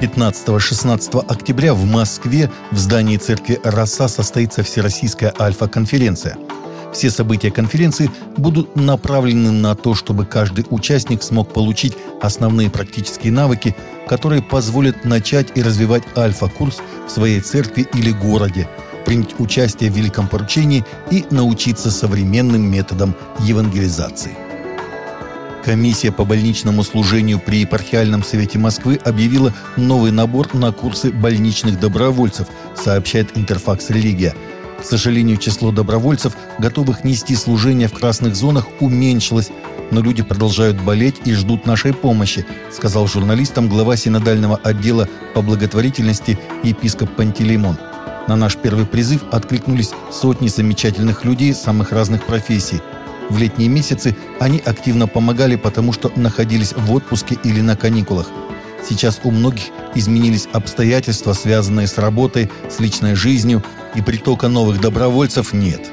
15-16 октября в Москве в здании церкви «Роса» состоится Всероссийская альфа-конференция. Все события конференции будут направлены на то, чтобы каждый участник смог получить основные практические навыки, которые позволят начать и развивать альфа-курс в своей церкви или городе, принять участие в великом поручении и научиться современным методам евангелизации. Комиссия по больничному служению при епархиальном совете Москвы объявила новый набор на курсы больничных добровольцев, сообщает Интерфакс Религия. К сожалению, число добровольцев, готовых нести служение в красных зонах, уменьшилось, но люди продолжают болеть и ждут нашей помощи, сказал журналистам глава синодального отдела по благотворительности епископ Пантелеймон. На наш первый призыв откликнулись сотни замечательных людей самых разных профессий – в летние месяцы они активно помогали, потому что находились в отпуске или на каникулах. Сейчас у многих изменились обстоятельства, связанные с работой, с личной жизнью, и притока новых добровольцев нет.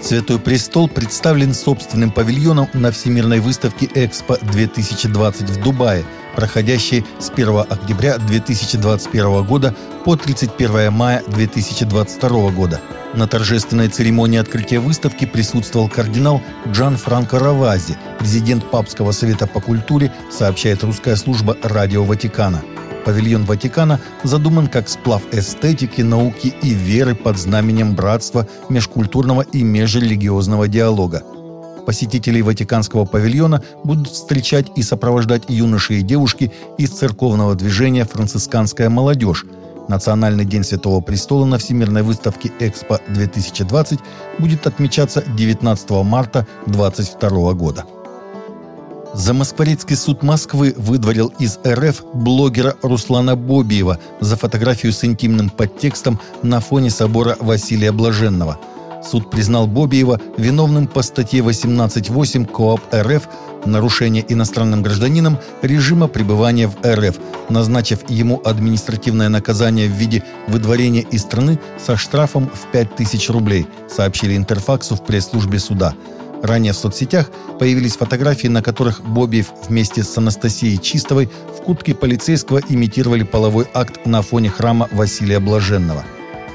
Святой Престол представлен собственным павильоном на Всемирной выставке «Экспо-2020» в Дубае, проходящей с 1 октября 2021 года по 31 мая 2022 года – на торжественной церемонии открытия выставки присутствовал кардинал Джан Франко Равази, президент Папского совета по культуре, сообщает русская служба Радио Ватикана. Павильон Ватикана задуман как сплав эстетики, науки и веры под знаменем братства, межкультурного и межрелигиозного диалога. Посетителей Ватиканского павильона будут встречать и сопровождать юноши и девушки из церковного движения «Францисканская молодежь», Национальный день Святого Престола на Всемирной выставке «Экспо-2020» будет отмечаться 19 марта 2022 года. Замоскворецкий суд Москвы выдворил из РФ блогера Руслана Бобиева за фотографию с интимным подтекстом на фоне собора Василия Блаженного. Суд признал Бобиева виновным по статье 18.8 КОАП РФ нарушение иностранным гражданином режима пребывания в РФ, назначив ему административное наказание в виде выдворения из страны со штрафом в 5000 рублей, сообщили Интерфаксу в пресс-службе суда. Ранее в соцсетях появились фотографии, на которых Бобиев вместе с Анастасией Чистовой в куртке полицейского имитировали половой акт на фоне храма Василия Блаженного.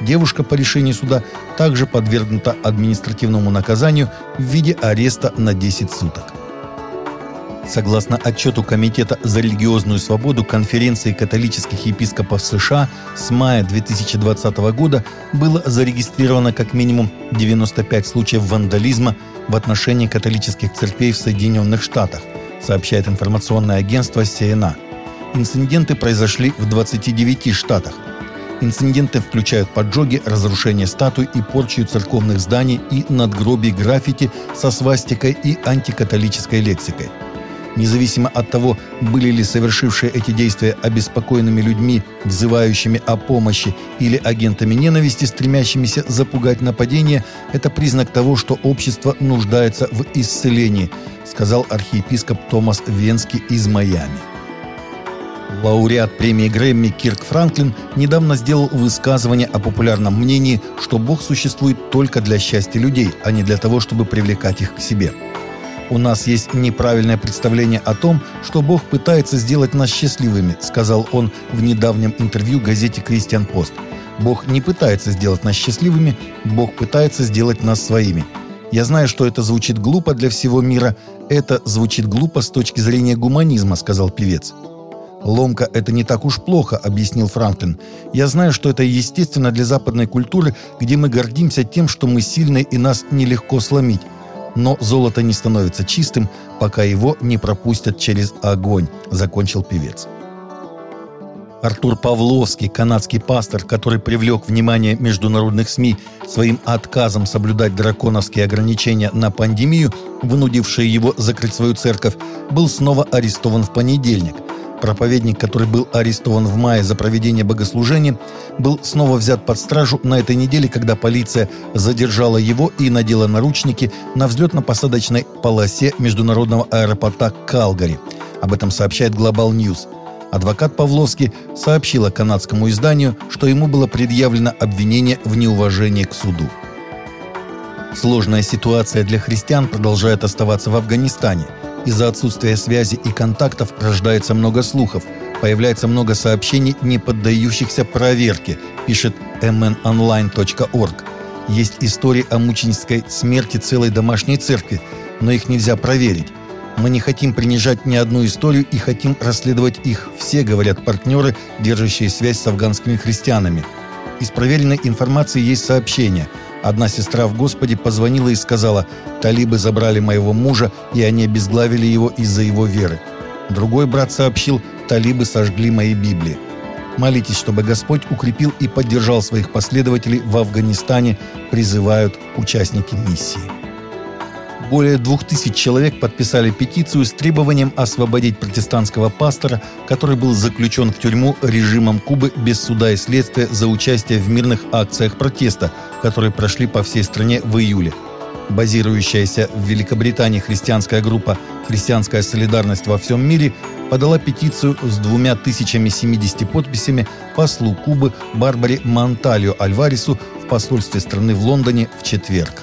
Девушка по решению суда также подвергнута административному наказанию в виде ареста на 10 суток. Согласно отчету Комитета за религиозную свободу Конференции католических епископов США, с мая 2020 года было зарегистрировано как минимум 95 случаев вандализма в отношении католических церквей в Соединенных Штатах, сообщает информационное агентство CNN. Инциденты произошли в 29 штатах. Инциденты включают поджоги, разрушение статуй и порчу церковных зданий и надгробий граффити со свастикой и антикатолической лексикой – Независимо от того, были ли совершившие эти действия обеспокоенными людьми, взывающими о помощи, или агентами ненависти, стремящимися запугать нападение, это признак того, что общество нуждается в исцелении, сказал архиепископ Томас Венский из Майами. Лауреат премии Грэмми Кирк Франклин недавно сделал высказывание о популярном мнении, что Бог существует только для счастья людей, а не для того, чтобы привлекать их к себе. «У нас есть неправильное представление о том, что Бог пытается сделать нас счастливыми», сказал он в недавнем интервью газете «Кристиан Пост». «Бог не пытается сделать нас счастливыми, Бог пытается сделать нас своими». Я знаю, что это звучит глупо для всего мира. Это звучит глупо с точки зрения гуманизма», — сказал певец. «Ломка — это не так уж плохо», — объяснил Франклин. «Я знаю, что это естественно для западной культуры, где мы гордимся тем, что мы сильны и нас нелегко сломить но золото не становится чистым, пока его не пропустят через огонь», — закончил певец. Артур Павловский, канадский пастор, который привлек внимание международных СМИ своим отказом соблюдать драконовские ограничения на пандемию, вынудившие его закрыть свою церковь, был снова арестован в понедельник – Проповедник, который был арестован в мае за проведение богослужения, был снова взят под стражу на этой неделе, когда полиция задержала его и надела наручники на взлетно-посадочной полосе международного аэропорта Калгари. Об этом сообщает Global News. Адвокат Павловский сообщила канадскому изданию, что ему было предъявлено обвинение в неуважении к суду. Сложная ситуация для христиан продолжает оставаться в Афганистане – из-за отсутствия связи и контактов рождается много слухов. появляется много сообщений, не поддающихся проверке, пишет mnonline.org. Есть истории о мученической смерти целой домашней церкви, но их нельзя проверить. Мы не хотим принижать ни одну историю и хотим расследовать их все, говорят партнеры, держащие связь с афганскими христианами. Из проверенной информации есть сообщение. Одна сестра в Господе позвонила и сказала, «Талибы забрали моего мужа, и они обезглавили его из-за его веры». Другой брат сообщил, «Талибы сожгли мои Библии». Молитесь, чтобы Господь укрепил и поддержал своих последователей в Афганистане, призывают участники миссии. Более двух тысяч человек подписали петицию с требованием освободить протестантского пастора, который был заключен в тюрьму режимом Кубы без суда и следствия за участие в мирных акциях протеста, которые прошли по всей стране в июле. Базирующаяся в Великобритании христианская группа «Христианская солидарность во всем мире» подала петицию с двумя тысячами 70 подписями послу Кубы Барбаре Монталио Альваресу в посольстве страны в Лондоне в четверг.